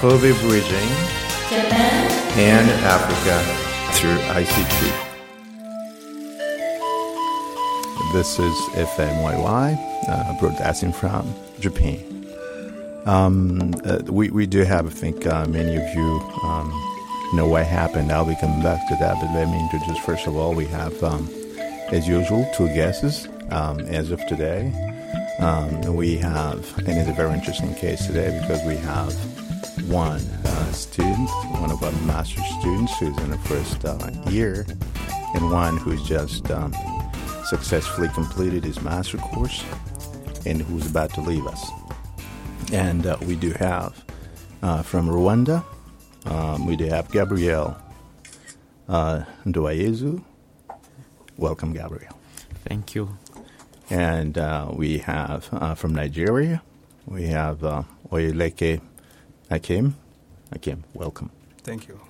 Kobe Bridging Japan, and Africa through ICT. This is FMYY, uh, broadcasting from Japan. Um, uh, we, we do have, I think, uh, many of you um, know what happened. I'll be coming back to that, but let me introduce first of all, we have, um, as usual, two guests um, as of today. Um, we have, and it's a very interesting case today because we have one uh, student, one of our master's students who's in the first uh, year, and one who's just um, successfully completed his master course and who's about to leave us. And uh, we do have uh, from Rwanda, um, we do have Gabrielle uh. Welcome, Gabrielle. Thank you. And uh, we have uh, from Nigeria, we have uh, Oyeleke Akim. Akim, welcome. Thank you.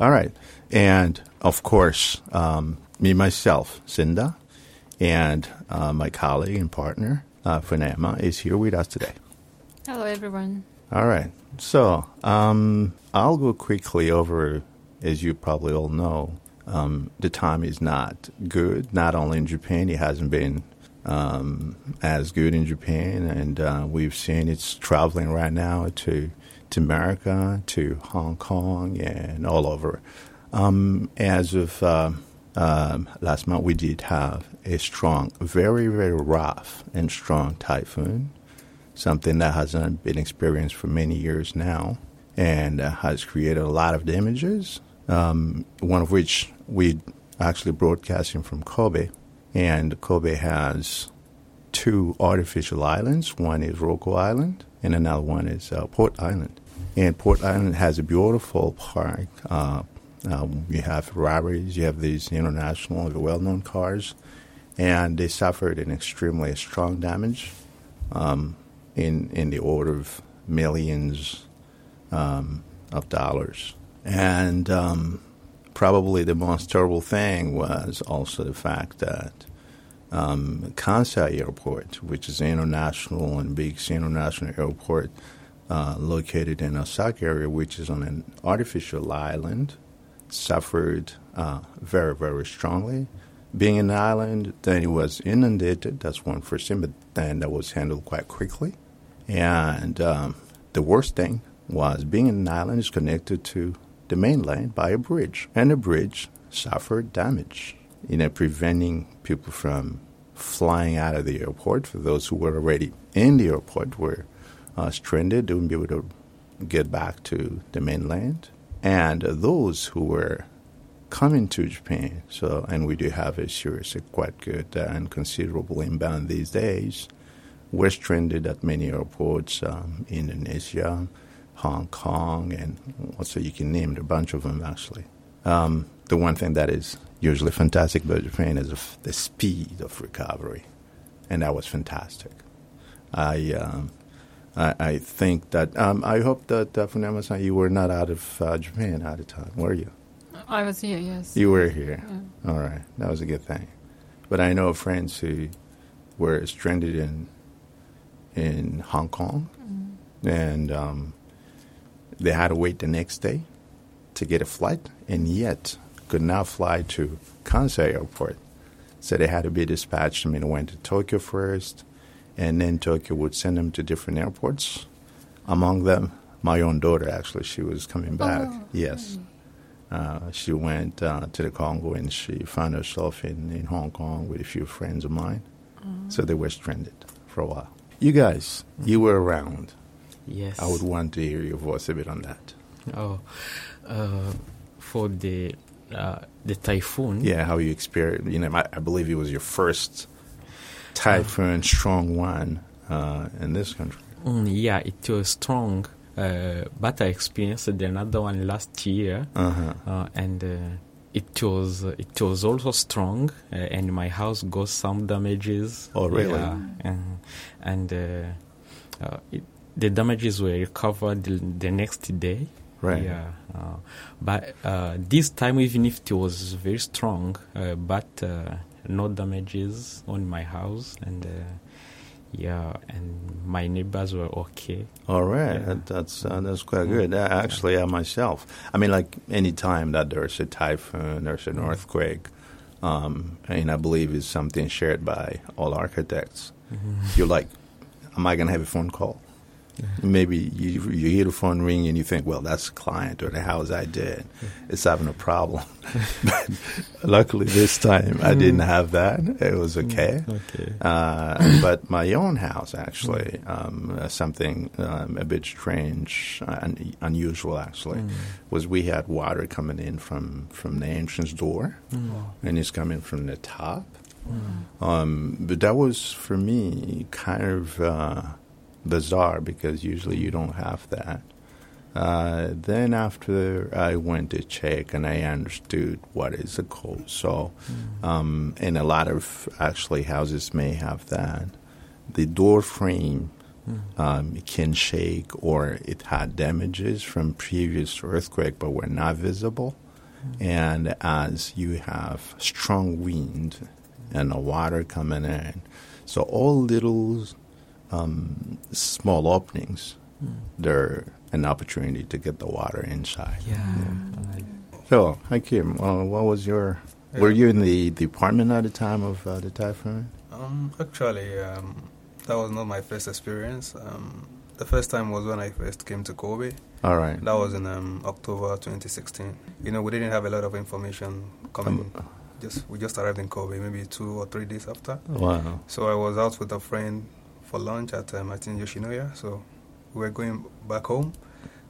All right. And of course, um, me, myself, Cinda, and uh, my colleague and partner, uh, Fanama, is here with us today. Hello, everyone. All right. So um, I'll go quickly over, as you probably all know, um, the time is not good, not only in Japan, it hasn't been um, as good in Japan, and uh, we've seen it's traveling right now to to America, to Hong Kong, and all over. Um, as of uh, um, last month, we did have a strong, very very rough and strong typhoon, something that hasn't been experienced for many years now, and uh, has created a lot of damages. Um, one of which we actually broadcasting from Kobe and Kobe has two artificial islands. One is Rokko Island, and another one is uh, Port Island. And Port Island has a beautiful park. Uh, um, you have Ferraris, you have these international, well-known cars, and they suffered an extremely strong damage um, in in the order of millions um, of dollars. And um, probably the most terrible thing was also the fact that um, Kansai Airport, which is an international and big international airport uh, located in Osaka area, which is on an artificial island, suffered uh, very, very strongly. Being an island, then it was inundated. That's one first thing, but then that was handled quite quickly. And um, the worst thing was being an island is connected to the mainland by a bridge, and the bridge suffered damage, you know, preventing people from flying out of the airport. For those who were already in the airport, were uh, stranded, they wouldn't be able to get back to the mainland, and those who were coming to Japan. So, and we do have a serious, quite good uh, and considerable inbound these days. We're stranded at many airports, um, Indonesia, Hong Kong, and also you can name a bunch of them actually. Um, the one thing that is usually fantastic about Japan is the speed of recovery, and that was fantastic. I um, I, I, think that um, I hope that uh, Funema-san, you were not out of uh, Japan at the time, were you? I was here, yes. You were here. Yeah. All right, that was a good thing. But I know friends who were stranded in in Hong Kong, Mm. and um, they had to wait the next day to get a flight, and yet could not fly to Kansai Airport. So they had to be dispatched. I mean, went to Tokyo first, and then Tokyo would send them to different airports. Among them, my own daughter, actually, she was coming back. Oh, yes. Uh, she went uh, to the Congo and she found herself in, in Hong Kong with a few friends of mine. So they were stranded for a while. You guys, you were around. Yes. I would want to hear your voice a bit on that. Oh, uh, for the uh, the typhoon. Yeah, how you experienced. You know, I, I believe it was your first typhoon, strong one uh, in this country. Mm, yeah, it was strong. Uh, but I experienced another one last year, Uh-huh. uh, and uh, it was it was also strong, uh, and my house got some damages. Oh, really? Yeah, and and uh, uh, it, the damages were recovered the, the next day. Right. Yeah, uh, but uh, this time, even if it was very strong, uh, but uh, no damages on my house, and uh, Yeah, and my neighbors were okay. All right, Yeah. that, that's uh, that's quite good. Uh, actually, uh, myself, I mean, like any time that there's a typhoon, there's an earthquake, um, and I believe it's something shared by all architects. You're like, am I going to have a phone call? Maybe you you hear the phone ring and you think, well, that's the client or the house I did. It's having a problem. but luckily, this time I didn't have that. It was okay. Okay. Uh, but my own house, actually, um, uh, something um, a bit strange, uh, un- unusual, actually, Mm. was we had water coming in from, from the entrance door, Mm. and it's coming from the top. Mm. Um, but that was, for me, kind of uh, bizarre because usually you don't have that. Uh, then after I went to check and I understood what is a code, so um, and a lot of actually houses may have that. The door frame um, can shake or it had damages from previous earthquake but were not visible. And as you have strong wind and the water coming in, so all little um, small openings, they're an opportunity to get the water inside. Yeah. Like, So, Hakim, uh, what was your? Were you in the department at the time of uh, the typhoon? Um, actually, um, that was not my first experience. Um, the first time was when I first came to Kobe. All right. That was in um, October 2016. You know, we didn't have a lot of information coming. Um, just we just arrived in Kobe, maybe two or three days after. wow. So I was out with a friend for lunch at um, I think Yoshinoya. So we were going back home.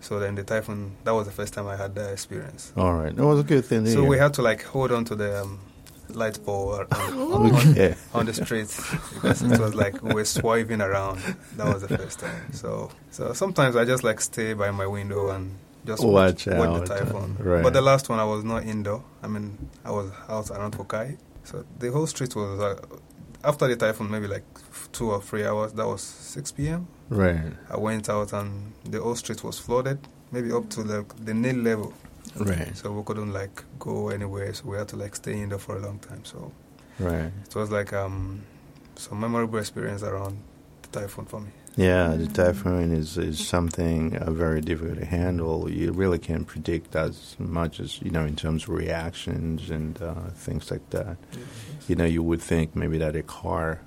So then the typhoon. That was the first time I had that experience. All right. That was a good thing. So hear. we had to like hold on to the um, light pole on, on, on, yeah. on the streets because it was like we were swerving around. That was the first time. So so sometimes I just like stay by my window and just Watch watch, out, the typhoon. right. But the last one I was not indoor. I mean I was out around Hokai. So the whole street was uh, after the typhoon maybe like two or three hours. That was 6 p.m. Right. I went out and the whole street was flooded, maybe up to the the nail level. Right. So we couldn't like go anywhere. So we had to like stay in there for a long time. So Right. it was like um, some memorable experience around typhoon for me. Yeah, the typhoon is, is something uh, very difficult to handle. You really can't predict as much as, you know, in terms of reactions and uh, things like that. You know, you would think maybe that a car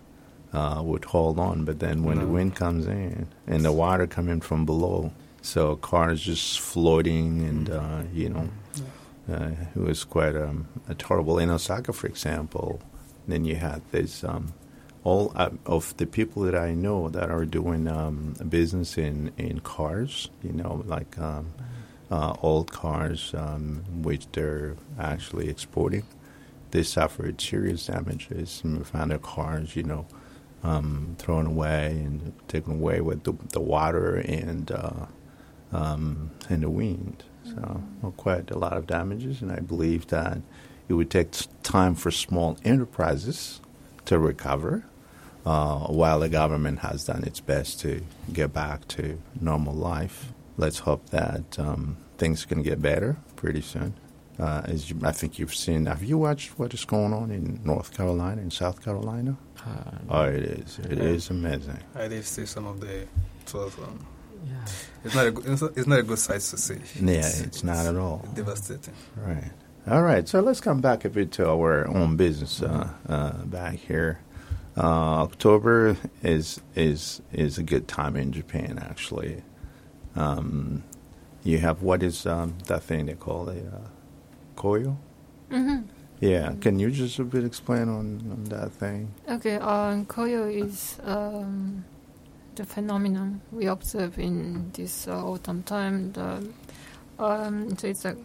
uh, would hold on, but then when the wind comes in and the water coming from below, so a car is just floating and, uh, you know, uh, it was quite um, a terrible. In Osaka, for example, then you had this. Um, all of the people that I know that are doing um, business in, in cars, you know, like um, uh, old cars, um, which they're actually exporting, they suffered serious damages and found their cars, you know, um, thrown away and taken away with the, the water and uh, um, and the wind. So well, quite a lot of damages, and I believe that it would take time for small enterprises to recover, uh, while the government has done its best to get back to normal life. Let's hope that um, things can get better pretty soon. Uh, as you, I think you've seen, have you watched what is going on in North Carolina and South Carolina? uh, Oh, it is. It is amazing. I did see some of the. It was, um, yeah. it's not a good, it's not, it's not a good sight to see. Yeah, it's not at all. devastating. Right. All right. So let's come back a bit to our own business uh, uh, back here. Uh, October is is is a good time in Japan. Actually, um, you have what is um, that thing they call it? Uh, koyo. hmm Yeah. Can you just a bit explain on, on that thing? Okay, um, koyo is um, the phenomenon we observe in this uh, autumn time. The, um, so it's a,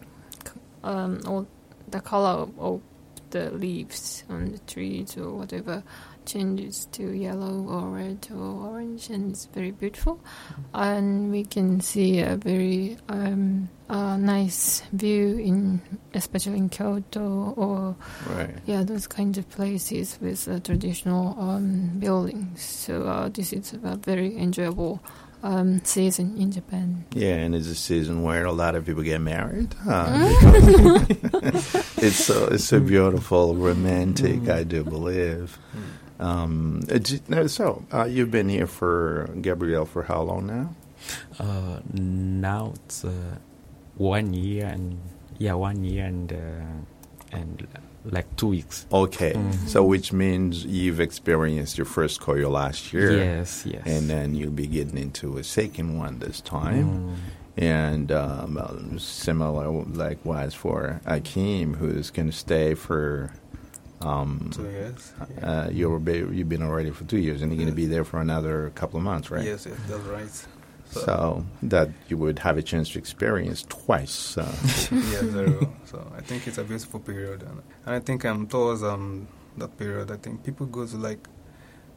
um, all the color of the leaves on the trees or whatever changes to yellow or red or orange, and it's very beautiful. And we can see a very um, uh, nice view in, especially in Kyoto or Right. yeah, those kinds of places with uh, traditional um, buildings. So uh, this is a very enjoyable um, season in Japan. Yeah, and it's a season where a lot of people get married. Uh, Mm. it's so it's so beautiful, romantic. I do believe. Um, uh, so uh, you've been here for Gabrielle for how long now? Uh, now it's uh, one year and yeah, one year and uh, and like two weeks. Okay, Mhm. so which means you've experienced your first koyo last year, Yes, yes. and then you'll be getting into a second one this time. Mm. And um, similar, likewise for Akeem, who's going to stay for. Um, Two years. yeah. uh, you're ba- you've been already for two years, and you're going to be there for another couple of months, right? Yes, yes, that's right. So that you would have a chance to experience twice. Uh, very well. So I think it's a beautiful period, and, and I think um towards um that period, I think people go to like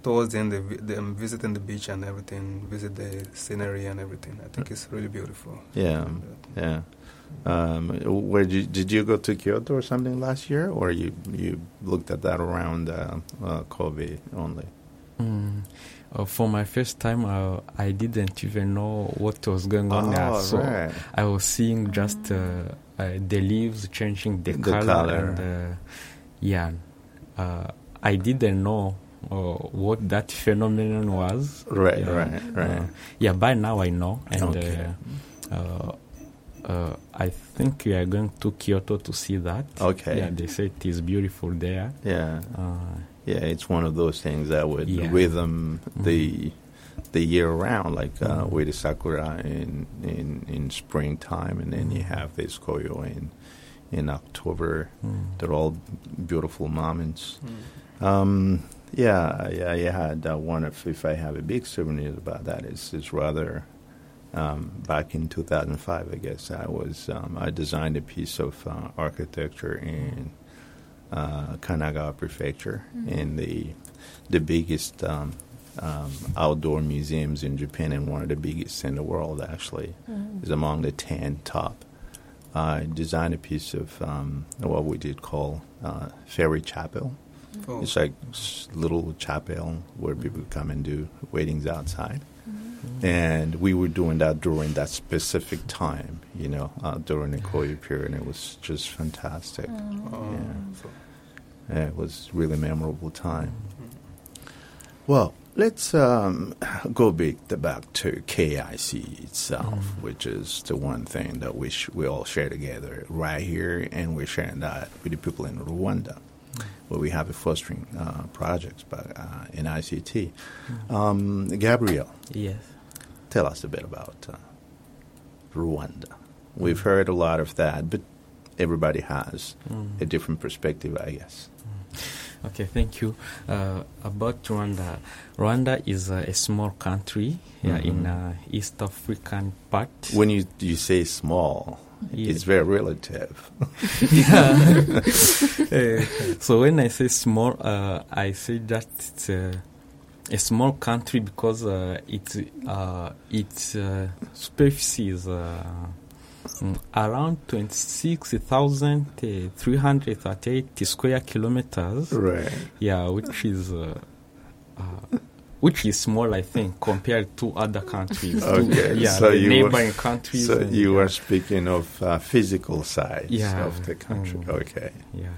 towards the end, they, they, um, visiting the beach and everything, visit the scenery and everything. I think it's really beautiful. yeah, uh, yeah. Um, where did you, did you go to Kyoto or something last year, or you you looked at that around uh, uh, Kobe only? Mm. Uh, for my first time, uh, I didn't even know what was going on there. Oh, So right. I was seeing just uh, uh, the leaves changing the, The color, color. and uh, yeah, uh, I didn't know uh, what that phenomenon was. Right, Yeah. right, right. Uh, yeah, by now I know, and Okay. uh, uh, I think we are going to Kyoto to see that. Okay. Yeah, they say it is beautiful there. Yeah, Uh, yeah. It's one of those things that would Yeah. rhythm the the year round, like uh, Mhm. with the sakura in in in springtime, and then you Mhm. have this koyo in in October. mm. They're all beautiful moments. mm. Um, yeah, yeah, I had uh, one of, if I have a big souvenir about that, it's, it's rather um, back in 2005, I guess, I was, um, I designed a piece of uh, architecture in uh, Kanagawa Prefecture Mhm. in the, the biggest um, um, outdoor museums in Japan and one of the biggest in the world, actually Mm. is among the 10 top. I designed a piece of um, what we did call uh, fairy chapel. Oh, It's like little chapel where people come and do weddings outside. And we were doing that during that specific time, you know, uh, during the Koyo period. And it was just fantastic. oh, Yeah. Yeah, it was really memorable time. mm. Well, let's um, go back, back to KIC itself, Mm. which is the one thing that we, sh- we all share together right here, and we're sharing that with the people in Rwanda, where we have a fostering uh, projects but, uh, in ICT. Um, Gabrielle, Yes. tell us a bit about uh, Rwanda. We've heard a lot of that, but everybody has Mm. a different perspective, I guess. Okay, thank you. Uh, about Rwanda, Rwanda is uh, a small country yeah, in Mhm. uh, East African part. When you you say small, Yeah. it's very relative. Uh, so when I say small, uh, I say that it's uh, a small country because uh, its uh, its uh, is uh, mm, around twenty six thousand three hundred thirty eight square kilometers. Right. Yeah, which is uh, uh, which is small, I think, compared to other countries. to- Okay, yeah, so you were- countries. So you yeah, are speaking of uh, physical size Yeah. of the country. Mm. Okay. Yeah.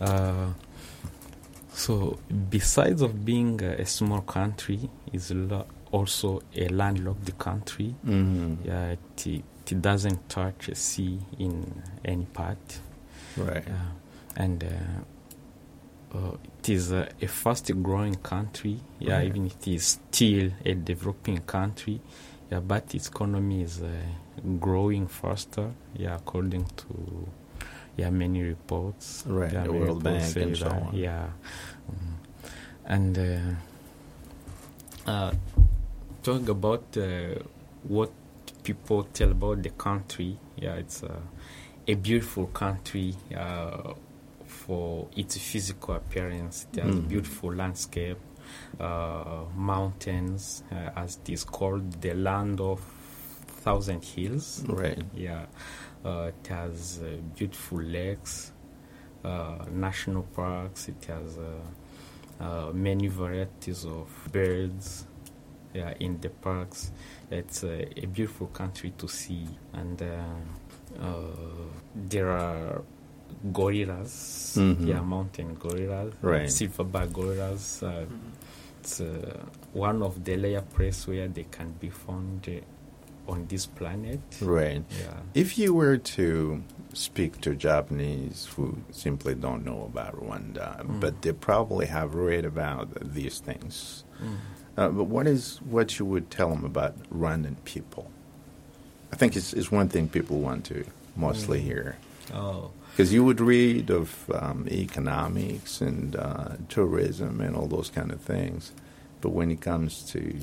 Uh, so besides of being uh, a small country, is lo- also a landlocked country. Mm-hmm. Yeah, it, it doesn't touch a sea in any part. Right. And uh, it is uh, a fast growing country. Yeah, Right. even it is still a developing country. Yeah, but its economy is uh, growing faster. Yeah, according to yeah many reports. Right, Yeah, the World Bank and so that, on. Yeah, Mm. and uh, uh, talking about uh, what people tell about the country. Yeah, it's uh, a beautiful country uh, for its physical appearance. It has Mm. beautiful landscape, uh, mountains, uh, as it is called, the land of thousand hills. Right. Yeah, uh, it has uh, beautiful lakes, uh, national parks. It has uh, uh, many varieties of birds. Yeah, in the parks, it's uh, a beautiful country to see, and there are gorillas. Mhm. Yeah, mountain gorillas. Right. Silverback gorillas. Uh, it's uh, one of the rare places where they can be found uh, on this planet. Right. Yeah. If you were to speak to Japanese who simply don't know about Rwanda, Mm. but they probably have read about these things, Mm. uh, but what is what you would tell them about Rwandan people? I think it's, it's one thing people want to mostly Mm. hear. Oh. Because you would read of um, economics and uh, tourism and all those kind of things, but when it comes to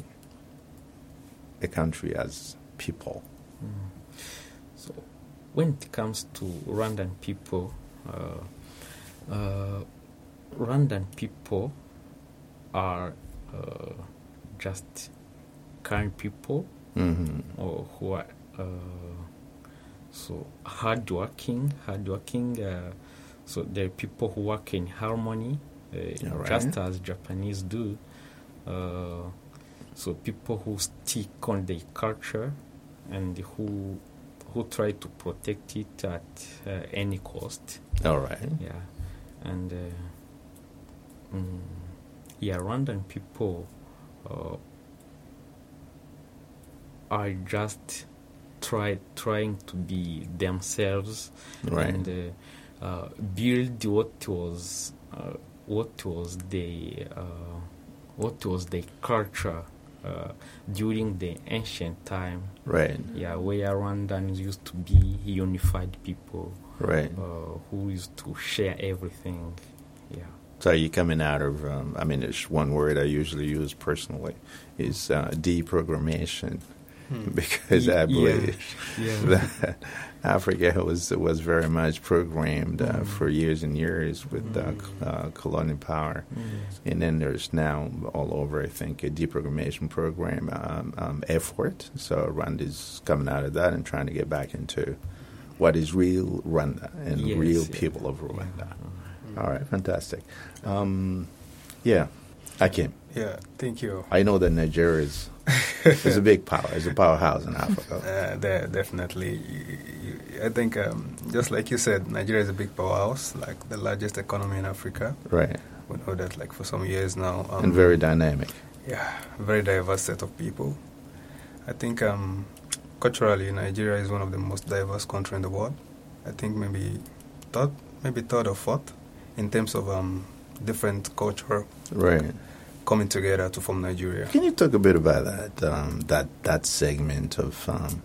a country as people, Mm. So, when it comes to Rwandan people, uh, uh, Rwandan people are uh, just kind people hmm or who are uh, so hardworking, hardworking. Uh, so they're people who work in harmony, uh, right. just as Japanese do. Uh, so people who stick on their culture and who who try to protect it at uh, any cost. all right, Yeah, and uh, mm, yeah, Rwandan people uh, are just try trying to be themselves right, and uh, uh, build what was uh, what was the uh, what was the culture uh, during the ancient time. right, Yeah, where Rwandans used to be unified people right. uh, who used to share everything. Yeah. So you're coming out of, um, I mean, it's one word I usually use personally is uh, deprogrammation, Hmm. because I believe Yeah. that Africa was was very much programmed uh, Mm. for years and years with uh, Mm. c- uh, colonial power. Mm. And then there's now all over, I think, a deprogrammation program um, um, effort. So Rwanda's coming out of that and trying to get back into what is real Rwanda and Yes, real yeah. people of Rwanda. Yeah. All right, fantastic. Um, yeah, Akim, Yeah, thank you. I know that Nigeria is, is a big power, It's a powerhouse in Africa. Uh, de- definitely. I think, um, just like you said, Nigeria is a big powerhouse, like the largest economy in Africa. Right, We know that, like for some years now. Um, and very dynamic. Yeah, very diverse set of people. I think um, culturally, Nigeria is one of the most diverse country in the world. I think maybe third, maybe third or fourth in terms of um, different culture Right. Coming together to form Nigeria. Can you talk a bit about that um, that that segment of um,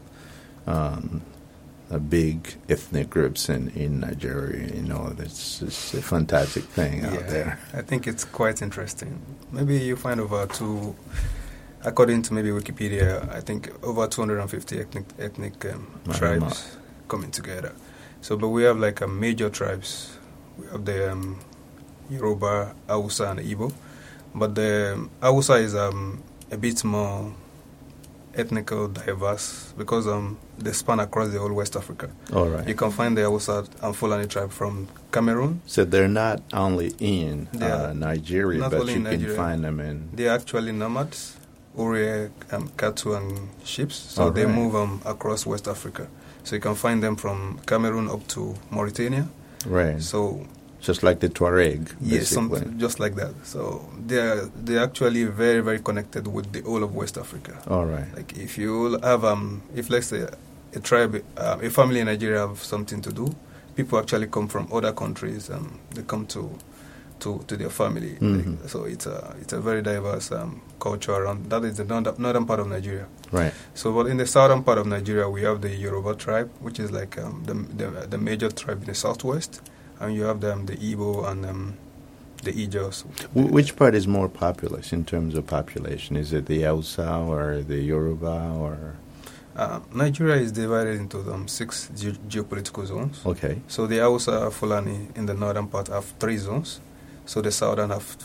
um, big ethnic groups in, in Nigeria? You know, it's, it's a fantastic thing out there. I think it's quite interesting. Maybe you find over two, according to maybe Wikipedia, I think over 250 ethnic ethnic um, tribes coming together. So, but we have like a major tribes. We have the um, Yoruba, Hausa, and Igbo. But the Hausa is um, a bit more ethnical diverse because um, they span across the whole West Africa. All right. You can find the Hausa and Fulani tribe from Cameroon, So they're not only in uh, Nigeria, but you in can find them in. They are actually nomads, Ure, um, cattle and sheep. So they Alright. move um, across West Africa. So you can find them from Cameroon up to Mauritania. Right. So Just like the Tuareg, yes, basically. some, just like that. So they are they are actually very very connected with the whole of West Africa. All right. Like if you have um if let's say a tribe um, a family in Nigeria have something to do, people actually come from other countries and they come to to, to their family. Mhm. So it's a it's a very diverse um, culture around. That is the northern, northern part of Nigeria. Right. So, but in the southern part of Nigeria, we have the Yoruba tribe, which is like um, the, the the major tribe in the southwest, and you have them the Igbo and um, the Ijos. Wh- Which part is more populous in terms of population? Is it the Hausa or the Yoruba or? Uh, Nigeria is divided into um, six ge- geopolitical zones. Okay. So the Hausa Fulani in the northern part have three zones. So the southern have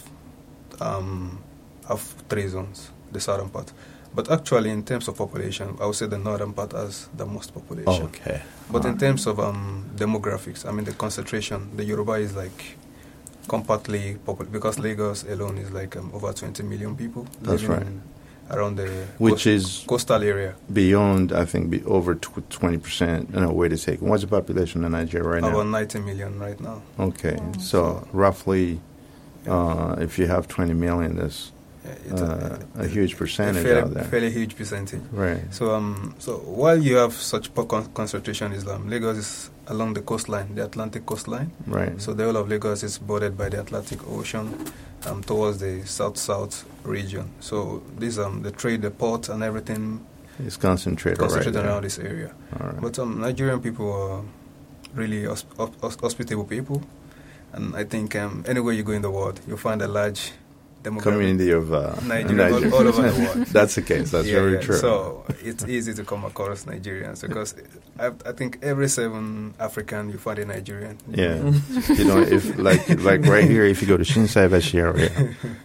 um, have three zones. The southern part, but actually in terms of population, I would say the northern part has the most population. Okay. But in terms of um, demographics, I mean the concentration, the Yoruba is like compactly popul because Lagos alone is like um, over 20 million people That's living right. around the Which coast- is coastal area. beyond, I think, be over 20%. No, wait a second. What's the population in Nigeria right About now? 90 million right now. Okay, so roughly, uh, if you have 20 million, that's Yeah, it's uh, a huge percentage fairly, out there. fairly huge percentage. Right. So, um, so while you have such poor con- concentration Islam, Lagos is along the coastline, the Atlantic coastline. Right. So the whole of Lagos is bordered by the Atlantic Ocean um, towards the south-south region. So this um, the trade, the port, and everything is concentrated, concentrated right around this area. All right. But um, Nigerian people are really hosp- hosp- hosp- hospitable people, and I think um, anywhere you go in the world, you'll find a large. Community of uh, Nigeria, all, all over the world. That's the case. That's Yeah, very yeah. true. So it's easy to come across Nigerians because I, I think every seven African you find a Nigerian. Yeah, you know, if like like right here, if you go to Shinsaibashi area,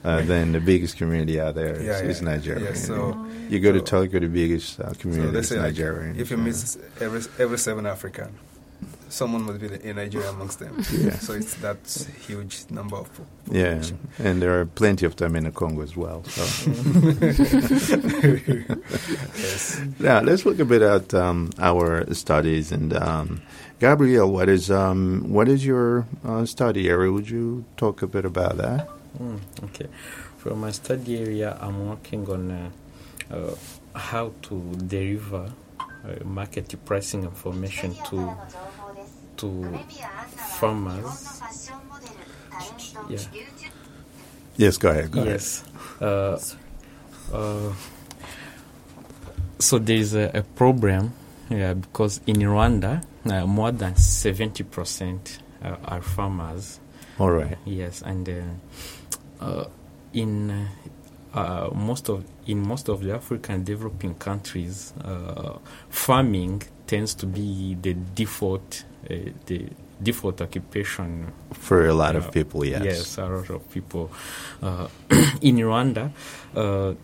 uh, then the biggest community out there is, Yeah, yeah. is Nigeria. So you go to so- Tokyo, the biggest uh, community let's is like, Nigerian. if you so, miss every every seven African, someone must be in Nigeria amongst them. Yeah. So it's that huge number of po- yeah, and there are plenty of them in the Congo as well. So. yes. Yeah, let's look a bit at um, our studies. And um, Gabriel, what is um, what is your uh, study area? Would you talk a bit about that? Mm, okay. For my study area, I'm working on uh, uh, how to deliver uh, market pricing information to to farmers. Yeah. Yes, go ahead. Go Yes. Uh, uh, so there is a, a problem, yeah, because in Rwanda, uh, more than seventy percent uh, are farmers. ahead. All right. Yes, and uh, uh, in most of in most of the African developing countries, uh, farming tends to be the default the default occupation. For a lot Uh, of people, yes. Yes, a lot of people. Uh, in Rwanda, uh,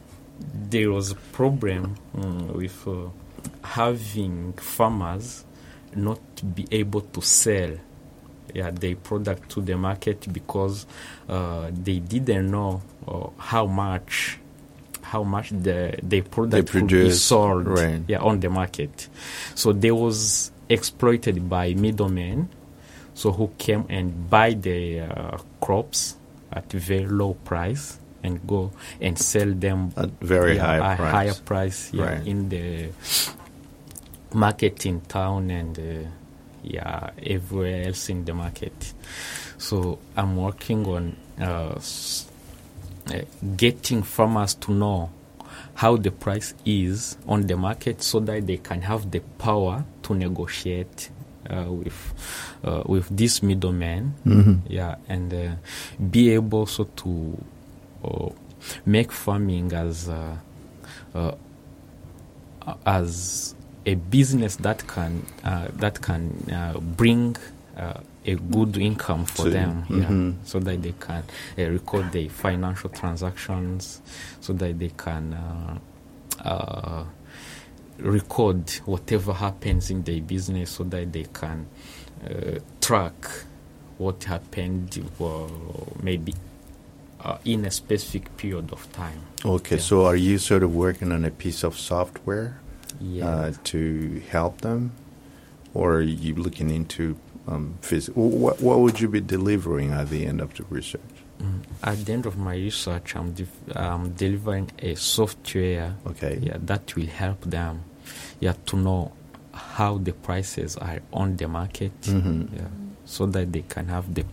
there was a problem mm, with uh, having farmers not be able to sell yeah, their product to the market because uh, they didn't know uh, how much how much the their product could be produce, sold right. yeah, on the market. So they was exploited by middlemen, so who came and buy the uh, crops at very low price and go and sell them At very yeah, high a price. higher price yeah, Right. in the market in town and uh, yeah everywhere else in the market. So I'm working on uh, s- uh, getting farmers to know how the price is on the market so that they can have the power to negotiate uh, with uh, with this middleman Mhm. yeah and uh, be able also to uh, make farming as uh, uh, as a business that can uh, that can uh, bring uh, a good income for them yeah, mhm. so that they can uh, record their financial transactions so that they can uh, uh, record whatever happens in their business so that they can uh, track what happened or maybe uh, in a specific period of time. Okay, Yeah. so are you sort of working on a piece of software Yeah. uh, to help them, or are you looking into um, what, what would you be delivering at the end of the research? Mm. At the end of my research, I'm, de- I'm delivering a software Okay. yeah, that will help them yeah, to know how the prices are on the market Mhm. yeah, so that they can have the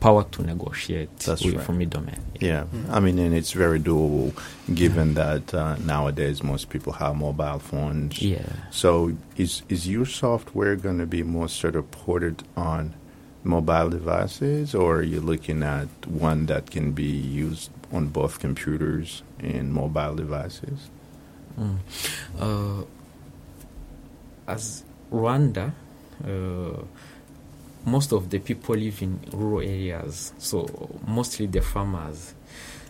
power to negotiate That's with right. middlemen. Yeah, Mhm. I mean, and it's very doable given that uh, nowadays most people have mobile phones. Yeah. So, is is your software going to be more sort of ported on mobile devices, or are you looking at one that can be used on both computers and mobile devices? Mm. Uh, as Rwanda, uh, most of the people live in rural areas, so mostly the farmers.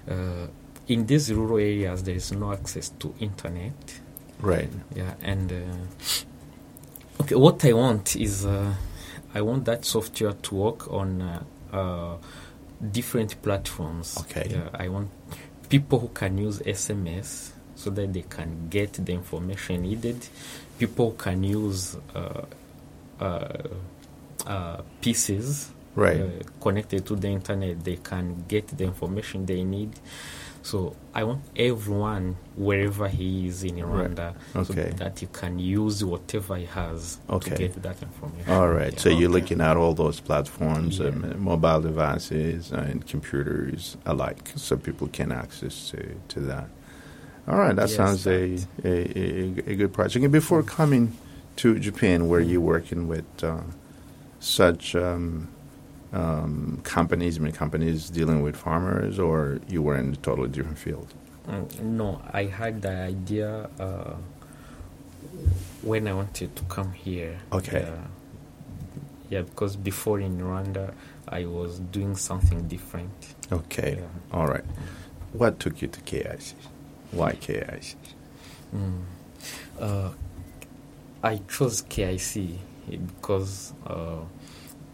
Uh, in these rural areas, there is no access to internet. Right. Yeah, and uh, okay, what I want is uh, I want that software to work on uh, uh, different platforms. Okay. Yeah, I want people who can use SMS so that they can get the information needed. People can use uh, uh, pieces Right. uh, connected to the internet. They can get the information they need. So I want everyone, wherever he is in Right. Rwanda, Okay. so that he can use whatever he has Okay. to get that information. All right. So Yeah. you're looking at all those platforms, Yeah. um, mobile devices and computers alike, so people can access to, to that. All right. That Yes, sounds a, a, a, a good project. And before coming to Japan, were you're working with uh, such um, um, companies, mean, companies dealing with farmers, or you were in a totally different field? Mm, No, I had the idea uh, when I wanted to come here. Okay. Uh, yeah, because before in Rwanda, I was doing something different. Okay. Yeah. All right. What took you to KIC? Why KIC? Mm. Uh, I chose KIC because uh,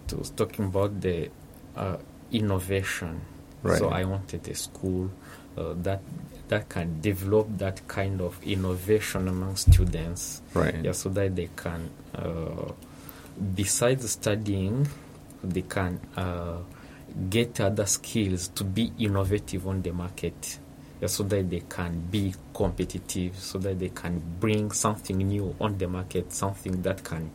it was talking about the uh, innovation. Right. So I wanted a school uh, that that can develop that kind of innovation among students. Right. Yeah, so that they can, uh, besides studying, they can uh, get other skills to be innovative on the market. Yeah, so that they can be competitive, so that they can bring something new on the market, something that can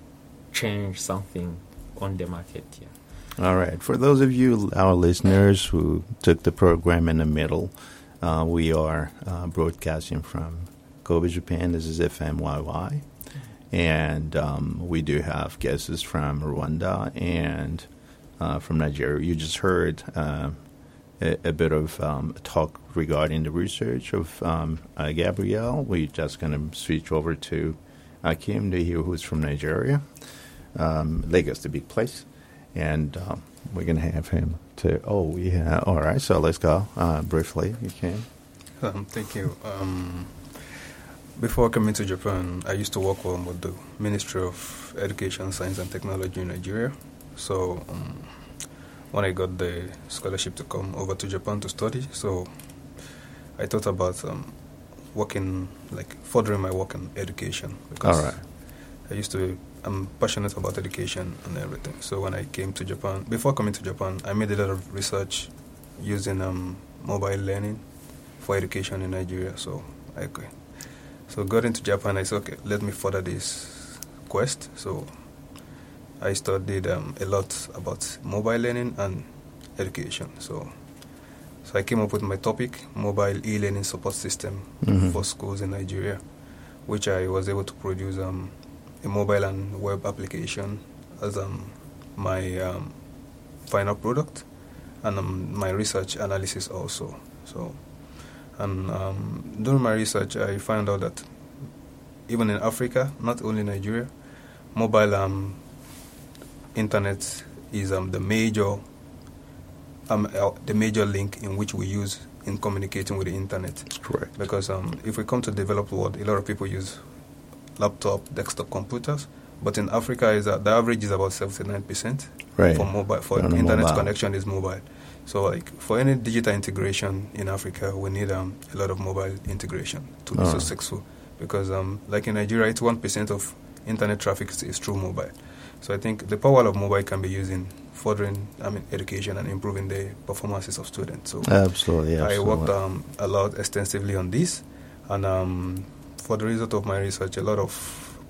change something on the market. Yeah. All right. For those of you, our listeners who took the program in the middle, uh, we are uh, broadcasting from Kobe, Japan. This is FMYY. And um, we do have guests from Rwanda and uh, from Nigeria. You just heard um, a, a bit of um, talk regarding the research of um, uh, Gabrielle. We're just going to switch over to Akim to hear who's from Nigeria. Um, Lagos, the big place and um, we're going to have him to. Oh, yeah. All right. So let's go uh, briefly. You can. Um, thank you. Um, before coming to Japan, I used to work with the Ministry of Education, Science and Technology in Nigeria. So um, when I got the scholarship to come over to Japan to study, so I thought about um, working, like furthering my work in education. Because All right. I used to, I'm passionate about education and everything. So when I came to Japan, before coming to Japan, I made a lot of research using um, mobile learning for education in Nigeria. So I okay. So got into Japan. I said, okay, let me further this quest. So I studied um, a lot about mobile learning and education. So so I came up with my topic, mobile e-learning support system Mhm. for schools in Nigeria, which I was able to produce um, a mobile and web application as um, my um, final product and um, my research analysis also. So, and um, during my research, I found out that even in Africa, not only Nigeria, mobile um, internet is um, the major um, uh, the major link in which we use in communicating with the internet. Correct. Because um, if we come to the developed world, a lot of people use laptop, desktop computers. But in Africa, is that the average is about seventy nine percent Right. for mobile for On internet mobile. connection is mobile. So like for any digital integration in Africa, we need um, a lot of mobile integration to be Ah. successful. Because um, like in Nigeria, it's one percent of internet traffic is, is through mobile. So I think the power of mobile can be used in furthering, I mean, education and improving the performances of students. So Absolutely. I worked um, a lot extensively on this, and um, for the result of my research, a lot of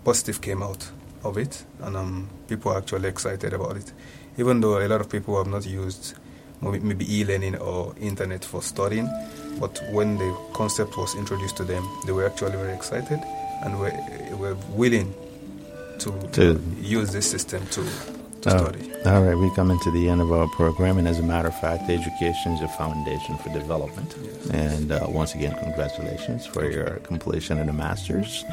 positive came out of it, and um, people are actually excited about it. Even though a lot of people have not used maybe e-learning or internet for studying, but when the concept was introduced to them, they were actually very excited and were, were willing to, To- use this system to, Oh. study. All right, we're coming to the end of our program, and as a matter of fact, education is a foundation for development. Yes. And uh, once again, congratulations for your completion of the masters.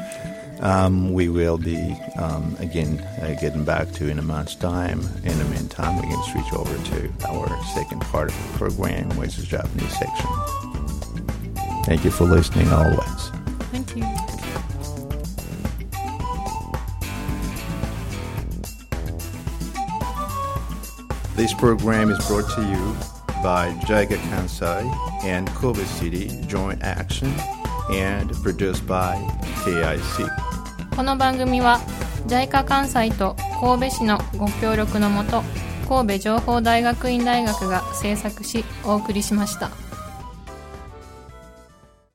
Um, we will be um, again uh, getting back to in a month's time. In the meantime, we can switch over to our second part of the program, which is Japanese section. Thank you for listening always. This program is brought to you by Jaiga Kansai and Kobe City Joint Action and produced by KIC. この番組は JICA 関西と神戸市のご協力のもと神戸情報大学院大学が制作しお送りしました。